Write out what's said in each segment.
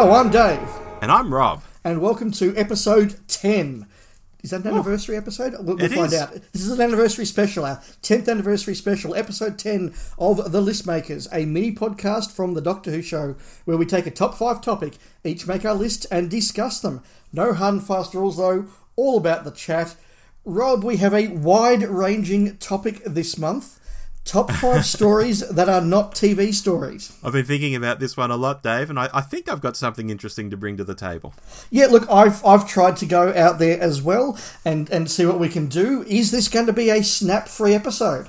Hello, I'm Dave, And I'm Rob. and welcome to episode 10. Is that an anniversary episode? We'll, we'll find is. out. This is an anniversary special, our 10th anniversary special, episode 10 of The List Makers, a mini podcast from The Doctor Who Show, where we take a top five topic, each make our list, and discuss them. No hard and fast rules, though, all about the chat. Rob, we have a wide ranging topic this month top five stories that are not TV stories. I've been thinking about this one a lot, Dave, and I, I think I've got something interesting to bring to the table. Yeah, look, I've I've tried to go out there as well and and see what we can do. Is this going to be a snap free episode?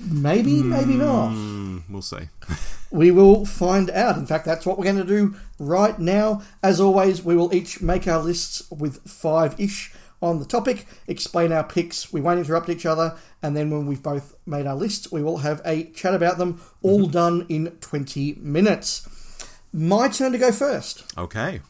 Maybe, maybe not. Hmm, we'll see. We will find out. In fact, that's what we're going to do right now. As always, we will each make our lists with five ish on the topic, explain our picks. We won't interrupt each other, and then when we've both made our lists, we will have a chat about them, all mhm. done in 20 minutes. My turn to go first. Okay.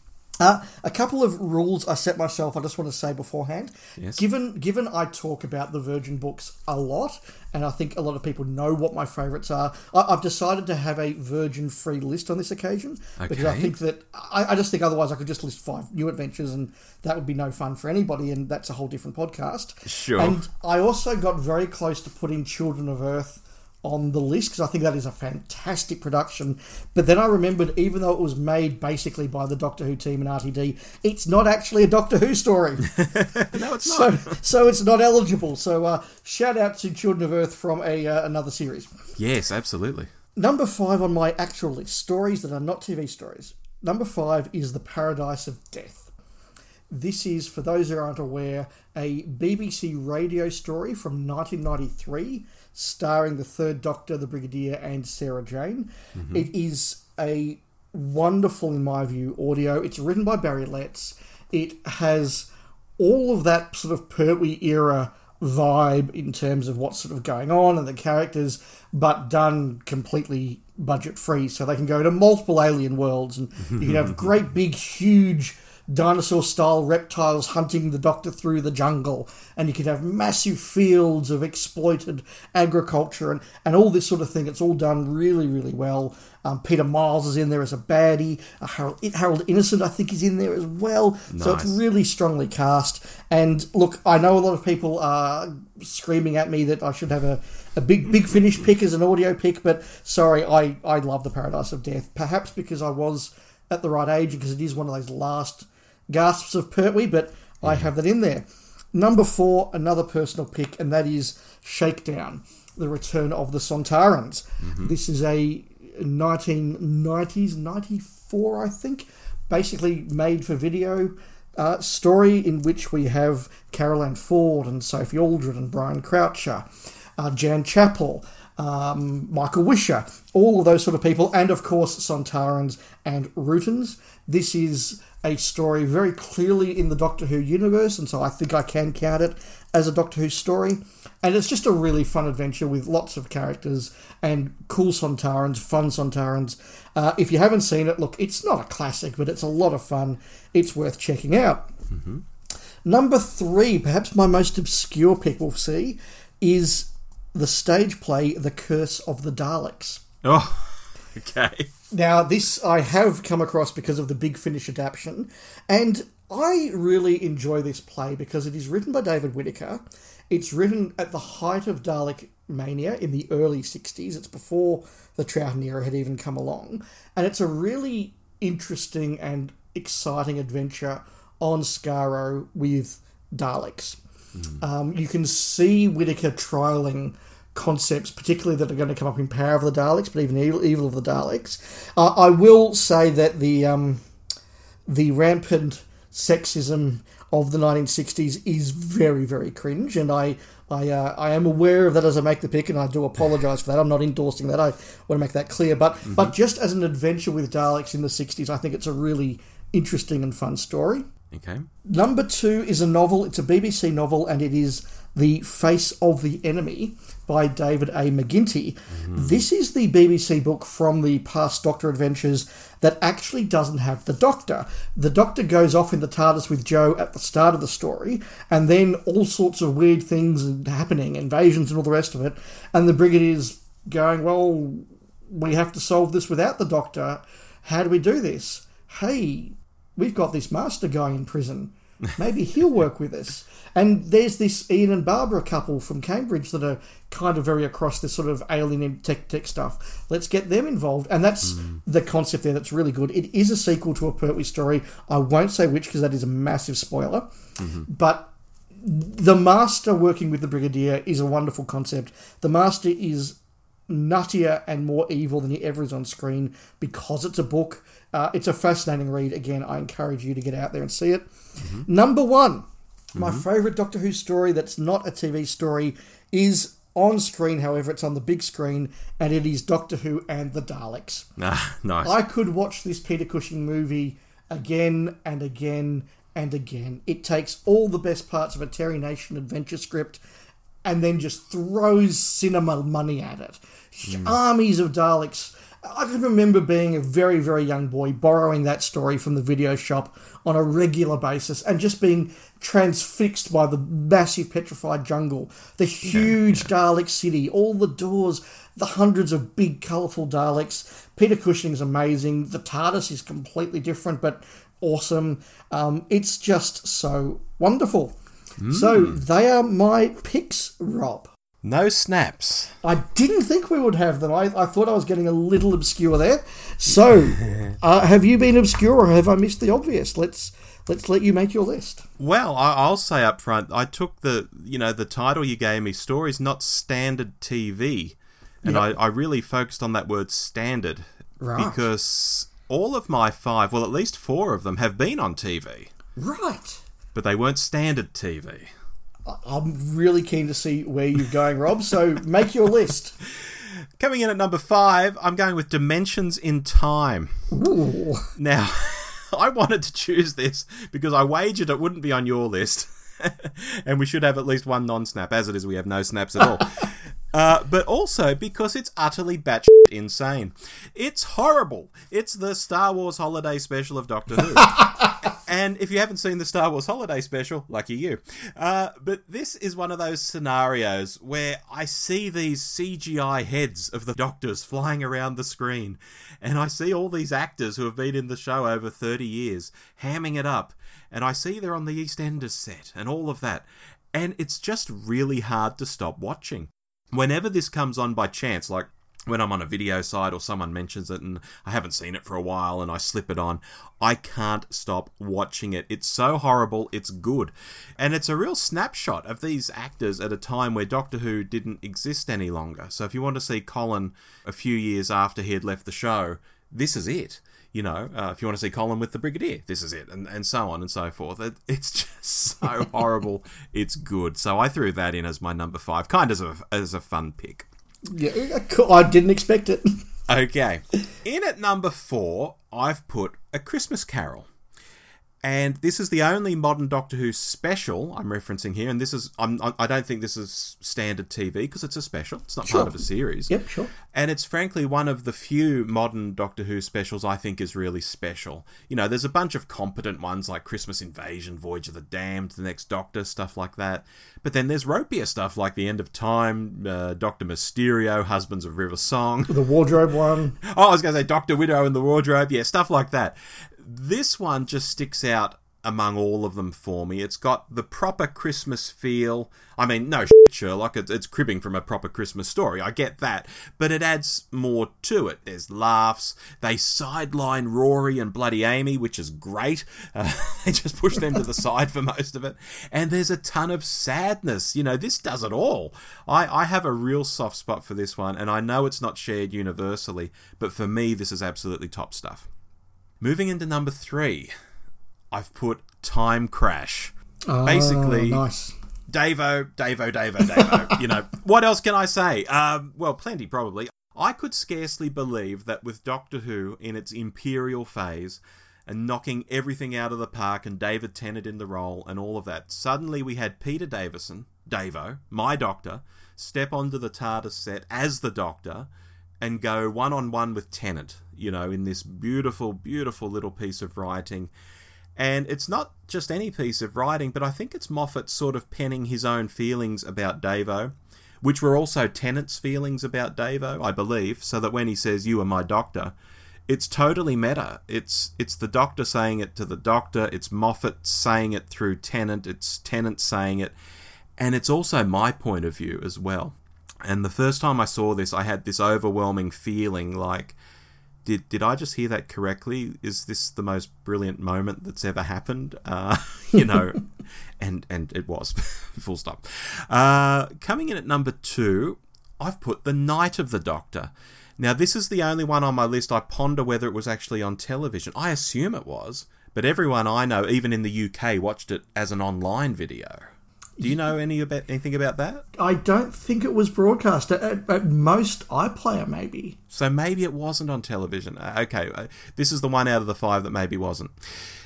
Uh, a couple of rules I set myself. I just want to say beforehand. Yes. Given given I talk about the Virgin books a lot, and I think a lot of people know what my favourites are, I, I've decided to have a Virgin free list on this occasion because I think that I, I just think otherwise I could just list five new adventures and that would be no fun for anybody, and that's a whole different podcast. Sure. And I also got very close to putting Children of Earth on the list because I think that is a fantastic production. But then I remembered, even though it was made basically by the Doctor Who team and RTD, it's not actually a Doctor Who story. No, it's so, not. so it's not eligible. So uh, shout out to Children of Earth from a uh, another series. yes, absolutely. Number five on my actual list stories that are not TV stories. Number five is The Paradise of Death. This is, for those who aren't aware, a BBC radio story from 1993 starring the Third Doctor, the Brigadier, and Sarah Jane. Mm-hmm. It is a wonderful, in my view, audio. It's written by Barry Letts. It has all of that sort of Pertwee era vibe in terms of what's sort of going on and the characters, but done completely budget free. So they can go to multiple alien worlds and you can have great big, huge dinosaur style reptiles hunting the doctor through the jungle and you could have massive fields of exploited agriculture and, and all this sort of thing. It's all done really really well. Um, peter miles is in there as a baddie. Uh, harold, harold innocent i think is in there as well. So it's really strongly cast. And look i know a lot of people are screaming at me that i should have a, a big big finish pick as an audio pick but sorry i i love the paradise of death perhaps because i was at the right age because it is one of those last gasps of Pertwee, but I have that in there. Number four, another personal pick, and that is Shakedown, The Return of the Sontarans. This is a 1990s, 94, I think, basically made for video uh, story in which we have Carol Ann Ford and Sophie Aldred and Brian Croucher, uh, Jan Chappell, um, Michael Wisher, all of those sort of people, and of course Sontarans and Rutans. This is a story very clearly in the Doctor Who universe, and so I think I can count it as a Doctor Who story. And it's just a really fun adventure with lots of characters and cool Sontarans, fun Sontarans. Uh, if you haven't seen it, look, it's not a classic, but it's a lot of fun. It's worth checking out. Number three, perhaps my most obscure pick we'll see, is the stage play The Curse of the Daleks. Oh, okay. Now, this I have come across because of the Big Finish adaptation, and I really enjoy this play because it is written by David Whitaker. It's written at the height of Dalek mania in the early 60s. It's before the Troughton era had even come along, and it's a really interesting and exciting adventure on Skaro with Daleks. Um, you can see Whitaker trialing concepts, particularly that are going to come up in Power of the Daleks, but even Evil, Evil of the Daleks. Uh, I will say that the um, the rampant sexism of the 1960s is very, very cringe, and I I, uh, I am aware of that as I make the pick, and I do apologise for that. I'm not endorsing that. I want to make that clear. But but just as an adventure with Daleks in the 60s, I think it's a really interesting and fun story. Okay. Number two is a novel. It's a BBC novel, and it is The Face of the Enemy by David A. McIntee. Mm-hmm. This is the BBC book from the past Doctor Adventures that actually doesn't have the Doctor. The Doctor goes off in the TARDIS with Jo at the start of the story, and then all sorts of weird things happening, invasions and all the rest of it, and the Brigadier's going, well, we have to solve this without the Doctor. How do we do this? hey, we've got this master guy in prison. Maybe he'll work with us. And there's this Ian and Barbara couple from Cambridge that are kind of very across this sort of alien and tech tech stuff. Let's get them involved. And that's mm. the concept there that's really good. It is a sequel to a Pertwee story. I won't say which because that is a massive spoiler. Mm-hmm. But the Master working with the Brigadier is a wonderful concept. The Master is nuttier and more evil than he ever is on screen because it's a book. Uh, it's a fascinating read. Again, I encourage you to get out there and see it. Mm-hmm. Number one, mm-hmm. my favourite Doctor Who story that's not a TV story is on screen, however, it's on the big screen, and it is Doctor Who and the Daleks. Ah, nice. I could watch this Peter Cushing movie again and again and again. It takes all the best parts of a Terry Nation adventure script and then just throws cinema money at it. Mm. Armies of Daleks. I can remember being a very, very young boy borrowing that story from the video shop on a regular basis and just being transfixed by the massive petrified jungle, the huge Dalek city, all the doors, the hundreds of big, colourful Daleks. Peter Cushing's amazing. The TARDIS is completely different but awesome. Um, it's just so wonderful. Mm. So they are my picks, Rob. No snaps. I didn't think we would have them. I, I thought I was getting a little obscure there. So, uh, have you been obscure or have I missed the obvious? Let's let's let you make your list. Well, I, will say up front, I took the you know the title you gave me, stories not standard TV, and yep. I, I really focused on that word standard right. because all of my five, well, at least four of them, have been on TV. Right. But they weren't standard TV. I'm really keen to see where you're going, Rob. So make your list. Coming in at number five, I'm going with Dimensions in Time. Ooh. Now, I wanted to choose this because I wagered it wouldn't be on your list. and we should have at least one non snap. As it is, we have no snaps at all. Uh, but also because it's utterly batshit insane. It's horrible. It's the Star Wars Holiday Special of Doctor Who. and if you haven't seen the Star Wars Holiday Special, lucky you. Uh, but this is one of those scenarios where I see these CGI heads of the Doctors flying around the screen, and I see all these actors who have been in the show over 30 years hamming it up, and I see they're on the EastEnders set and all of that. And it's just really hard to stop watching whenever this comes on by chance, like when I'm on a video site or someone mentions it and I haven't seen it for a while and I slip it on, I can't stop watching it. It's so horrible, it's good. And it's a real snapshot of these actors at a time where Doctor Who didn't exist any longer. So if you want to see Colin a few years after he had left the show, this is it. You know, uh, if you want to see Colin with the Brigadier, this is it, and, and so on and so forth. It, it's just so horrible. It's good. So I threw that in as my number five, kind of as a, as a fun pick. Yeah, I didn't expect it. okay. In at number four, I've put A Christmas Carol. And this is the only modern Doctor Who special I'm referencing here, and this is I'm, I don't think this is standard TV because it's a special. It's not sure. part of a series. Yep, sure. And it's frankly one of the few modern Doctor Who specials I think is really special. You know, there's a bunch of competent ones like Christmas Invasion, Voyage of the Damned, The Next Doctor, stuff like that. But then there's ropier stuff like The End of Time, uh, Doctor Mysterio, Husbands of River Song, the Wardrobe one. Oh, I was going to say Doctor Widow and the Wardrobe. Yeah, stuff like that this one just sticks out among all of them for me. It's got the proper Christmas feel. I mean, no shit, Sherlock, it's cribbing from a proper Christmas story. I get that. But it adds more to it. There's laughs. They sideline Rory and Bloody Amy, which is great. Uh, they just push them to the side for most of it. And there's a ton of sadness. You know, this does it all. I, I have a real soft spot for this one, and I know it's not shared universally, but for me, this is absolutely top stuff. Moving into number three, I've put Time Crash. Oh, Basically, nice. Davo, Davo, Davo, Davo. you know, what else can I say? Um, well, plenty probably. I could scarcely believe that with Doctor Who in its imperial phase and knocking everything out of the park and David Tennant in the role and all of that, suddenly we had Peter Davison, Davo, my doctor, step onto the TARDIS set as the doctor and go one on one with Tennant, you know, in this beautiful, beautiful little piece of writing. And it's not just any piece of writing, but I think it's Moffat sort of penning his own feelings about Davo, which were also Tennant's feelings about Davo, I believe, so that when he says, You are my doctor, it's totally meta. It's it's the doctor saying it to the doctor. It's Moffat saying it through Tennant. It's Tennant saying it, and it's also my point of view as well. And the first time I saw this, I had this overwhelming feeling like, did did I just hear that correctly? Is this the most brilliant moment that's ever happened? Uh, you know, and and it was full stop. Uh, coming in at number two, I've put the Night of the Doctor. Now, this is the only one on my list I ponder whether it was actually on television. I assume it was, but everyone I know, even in the UK, watched it as an online video. Do you know any about anything about that? I don't think it was broadcast. At, at most, iPlayer maybe. So maybe it wasn't on television. Uh, okay, uh, this is the one out of the five that maybe wasn't.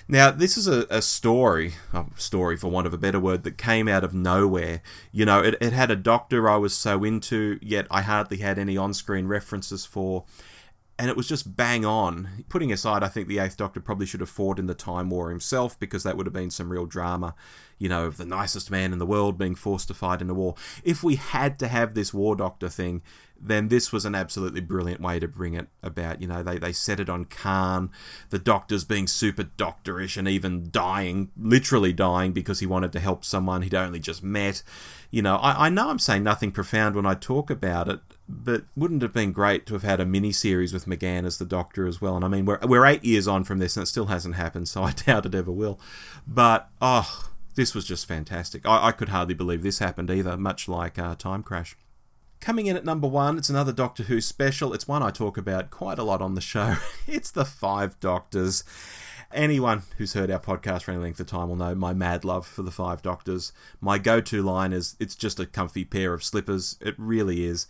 Now, this is a, a story, a story for want of a better word, that came out of nowhere. You know, it, it had a doctor I was so into, yet I hardly had any on screen references for. And it was just bang on. Putting aside, I think the Eighth Doctor probably should have fought in the Time War himself because that would have been some real drama, you know, of the nicest man in the world being forced to fight in a war. If we had to have this War Doctor thing, then this was an absolutely brilliant way to bring it about. You know, they, they set it on Karn, the doctors being super doctorish and even dying, literally dying because he wanted to help someone he'd only just met. You know, I, I know I'm saying nothing profound when I talk about it, but wouldn't it have been great to have had a mini series with McGann as the doctor as well? And I mean, we're, we're eight years on from this and it still hasn't happened, so I doubt it ever will. But, oh, this was just fantastic. I, I could hardly believe this happened either, much like uh, Time Crash. Coming in at number one, it's another Doctor Who special. It's one I talk about quite a lot on the show. It's the Five Doctors. Anyone who's heard our podcast for any length of time will know my mad love for the Five Doctors. My go to line is, it's just a comfy pair of slippers. It really is.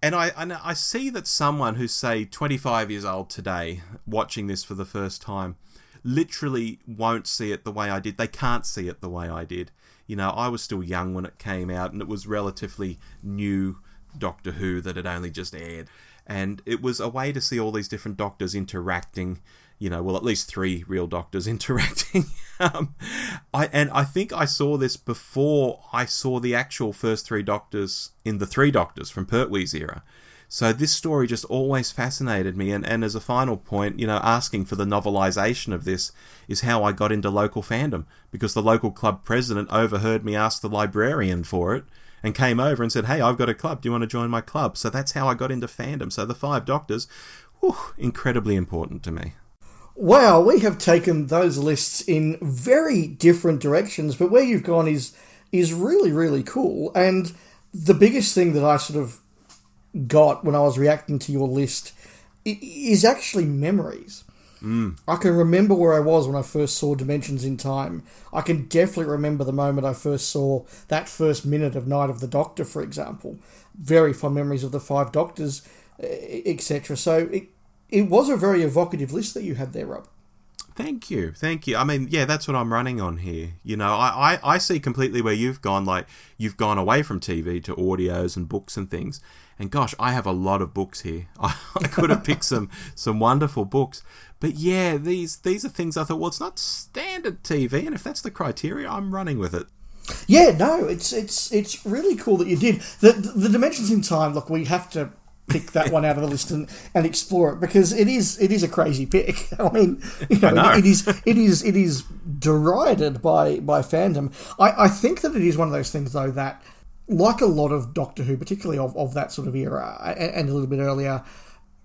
And I, and I see that someone who's, say, 25 years old today, watching this for the first time, literally won't see it the way I did. They can't see it the way I did. You know, I was still young when it came out, and it was relatively new Doctor Who that had only just aired. And it was a way to see all these different doctors interacting. You know, well, at least three real doctors interacting. um, I and I think I saw this before I saw the actual first three doctors in the Three Doctors from Pertwee's era. So this story just always fascinated me. And, and as a final point, you know, asking for the novelization of this is how I got into local fandom because the local club president overheard me ask the librarian for it and came over and said, Hey, I've got a club. Do you want to join my club? So that's how I got into fandom. So the Five Doctors, whew, incredibly important to me. Wow, we have taken those lists in very different directions, but where you've gone is is really really cool. And the biggest thing that I sort of got when I was reacting to your list is actually memories. Mm. I can remember where I was when I first saw Dimensions in Time. I can definitely remember the moment I first saw that first minute of Night of the Doctor, for example. Very fond memories of the Five Doctors, etc. So it, it was a very evocative list that you had there, Rob. Thank you, thank you. I mean, yeah, that's what I'm running on here. You know, I, I, I see completely where you've gone. Like you've gone away from TV to audios and books and things. And gosh, I have a lot of books here. I, I could have picked some some wonderful books. But yeah, these these are things I thought. Well, it's not standard TV, and if that's the criteria, I'm running with it. Yeah, no, it's it's it's really cool that you did the the dimensions in time. Look, we have to pick that one out of the list and, and explore it because it is it is a crazy pick. I mean, you know, know. It, it is it is it is derided by by fandom. I, I think that it is one of those things though that, like a lot of Doctor Who, particularly of, of that sort of era and, and a little bit earlier,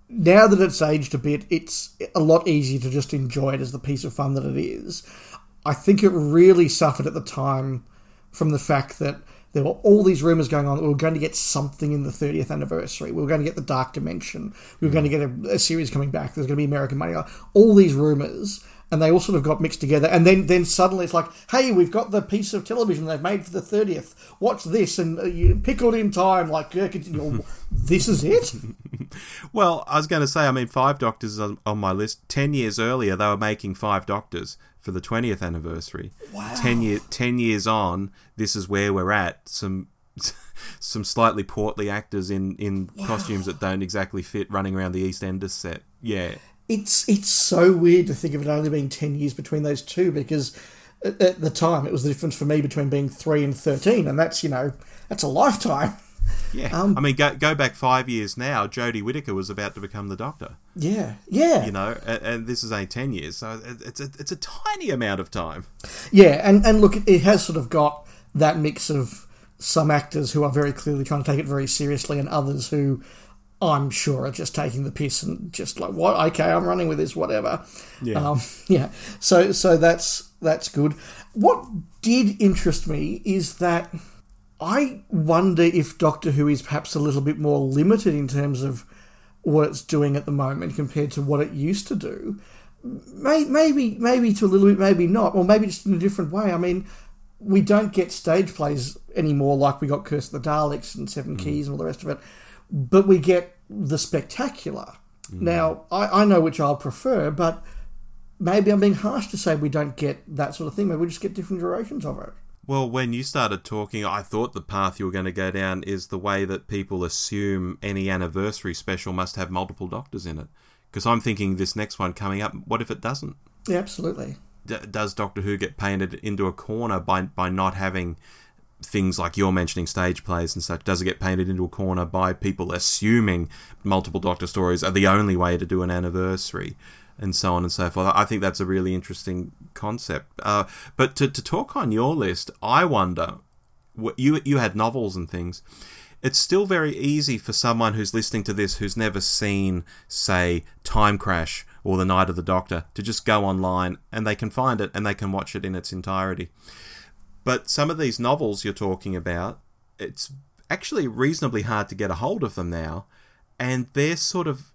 now that it's aged a bit, it's a lot easier to just enjoy it as the piece of fun that it is. I think it really suffered at the time from the fact that there were all these rumors going on that we were going to get something in the 30th anniversary. We were going to get the Dark Dimension. We were going to mm. get a, a series coming back. There's going to be American Money. All these rumors, and they all sort of got mixed together. And then, then suddenly it's like, hey, we've got the piece of television they've made for the 30th. Watch this, and uh, you pickled in time, like uh, continue. this is it. well, I was going to say, I mean, Five Doctors on, on my list. Ten years earlier, they were making Five Doctors for the 20th anniversary. Wow. 10, year, 10 years on, this is where we're at. Some some slightly portly actors in, in wow. costumes that don't exactly fit running around the East EastEnders set. Yeah. It's it's so weird to think of it only being 10 years between those two because at the time it was the difference for me between being 3 and 13 and that's, you know, that's a lifetime. Yeah, Um, I mean, go, go back five years now. Jodie Whittaker was about to become the Doctor. Yeah, yeah, You know, and, and this is only ten years, so it's a, it's a tiny amount of time. yeah. And and look, it has sort of got that mix of some actors who are very clearly trying to take it very seriously, and others who I'm sure are just taking the piss and just like, what? Okay, I'm running with this, whatever. Yeah. Um, yeah. So so that's that's good. What did interest me is that I wonder if Doctor Who is perhaps a little bit more limited in terms of what it's doing at the moment compared to what it used to do. Maybe, maybe to a little bit, maybe not, or maybe just in a different way. I mean, we don't get stage plays anymore like we got Curse of the Daleks and Seven Keys and all the rest of it, but we get the spectacular. Now, I, I know which I'll prefer, but maybe I'm being harsh to say we don't get that sort of thing. Maybe we just get different durations of it. Well, when you started talking, I thought the path you were going to go down is the way that people assume any anniversary special must have multiple doctors in it. Because I'm thinking this next one coming up, what if it doesn't? Yeah, absolutely. D- does Doctor Who get painted into a corner by by not having things like you're mentioning stage plays and such? Does it get painted into a corner by people assuming multiple Doctor stories are the only way to do an anniversary? And so on and so forth. I think that's a really interesting concept. Uh, but to, to talk on your list, I wonder, you you had novels and things. It's still very easy for someone who's listening to this who's never seen, say, Time Crash or The Night of the Doctor to just go online and they can find it and they can watch it in its entirety. But some of these novels you're talking about, it's actually reasonably hard to get a hold of them now, and they're sort of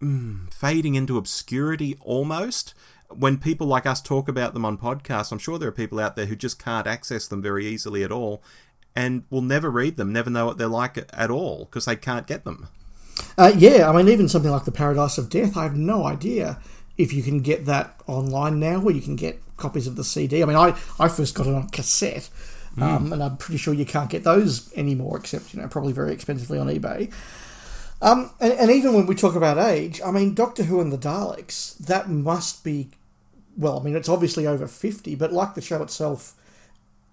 mm, fading into obscurity almost. When people like us talk about them on podcasts, I'm sure there are people out there who just can't access them very easily at all and will never read them, never know what they're like at all because they can't get them. Uh, yeah, I mean, even something like the Paradise of Death, I have no idea if you can get that online now, or you can get copies of the CD. I mean, I, I first got it on cassette, um, and I'm pretty sure you can't get those anymore, except you know probably very expensively on eBay. Um, and, and even when we talk about age, I mean, Doctor Who and the Daleks, that must be, well, I mean, it's obviously over 50, but like the show itself,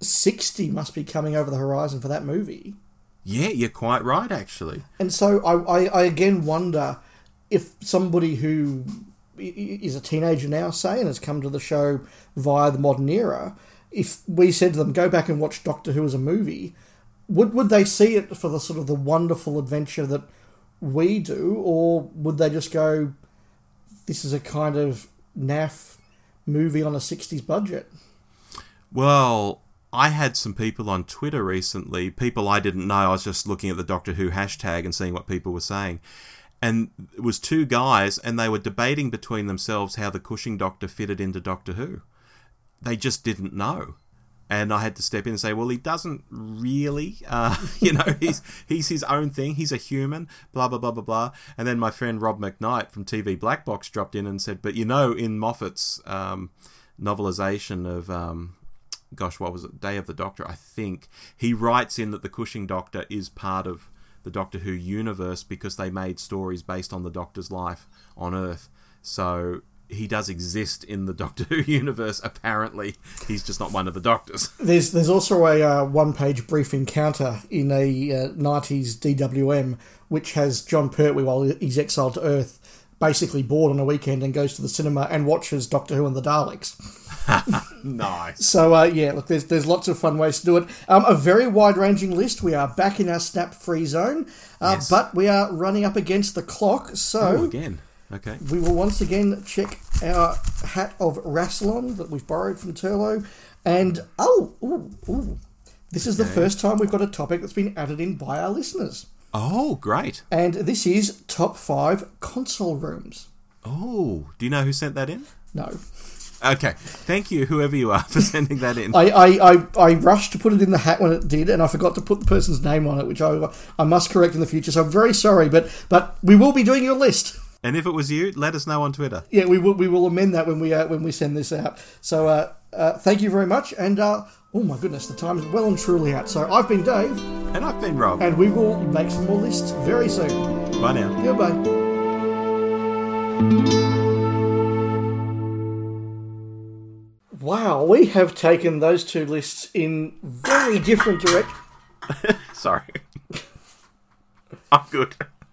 60 must be coming over the horizon for that movie. Yeah, you're quite right, actually. And so I, I, I again wonder if somebody who is a teenager now, say, and has come to the show via the modern era, if we said to them, go back and watch Doctor Who as a movie, would, would they see it for the sort of the wonderful adventure that we do, or would they just go, this is a kind of naff movie on a 60s budget? Well, I had some people on Twitter recently, people I didn't know. I was just looking at the Doctor Who hashtag and seeing what people were saying. And it was two guys, and they were debating between themselves how the Cushing Doctor fitted into Doctor Who. They just didn't know. And I had to step in and say, well, he doesn't really. Uh, you know, he's he's his own thing. He's a human. Blah blah blah blah blah. And then my friend Rob McKnight from TV Black Box dropped in and said, but you know, in Moffat's um, novelization of um, gosh, what was it? Day of the Doctor, I think. He writes in that the Cushing Doctor is part of the Doctor Who universe because they made stories based on the Doctor's life on Earth. So he does exist in the Doctor Who universe, apparently. He's just not one of the Doctors. There's there's also a uh, one page brief encounter in a uh, 90s DWM which has Jon Pertwee while he's exiled to Earth basically bored on a weekend and goes to the cinema and watches Doctor Who and the Daleks. nice. So uh, yeah, look, there's there's lots of fun ways to do it. Um, a very wide ranging list. We are back in our snap free zone, uh, Yes. but we are running up against the clock. So Oh, again. Okay. we will once again check our hat of Rassilon that we've borrowed from Turlough. And oh, ooh, ooh. this is the first time we've got a topic that's been added in by our listeners. Oh, great. And this is top five console rooms. Oh, do you know who sent that in? No. Okay. Thank you, whoever you are, for sending that in. I, I, I, I rushed to put it in the hat when it did, and I forgot to put the person's name on it, which I, I must correct in the future. So I'm very sorry, but but we will be doing your list. And if it was you, let us know on Twitter. Yeah, we will we will amend that when we uh, when we send this out. So uh, uh, thank you very much, and uh, oh my goodness, the time is well and truly out. So I've been Dave, And I've been Rob. and we will make some more lists very soon. Bye now. Goodbye. Wow, we have taken those two lists in very different directions. Sorry. I'm good.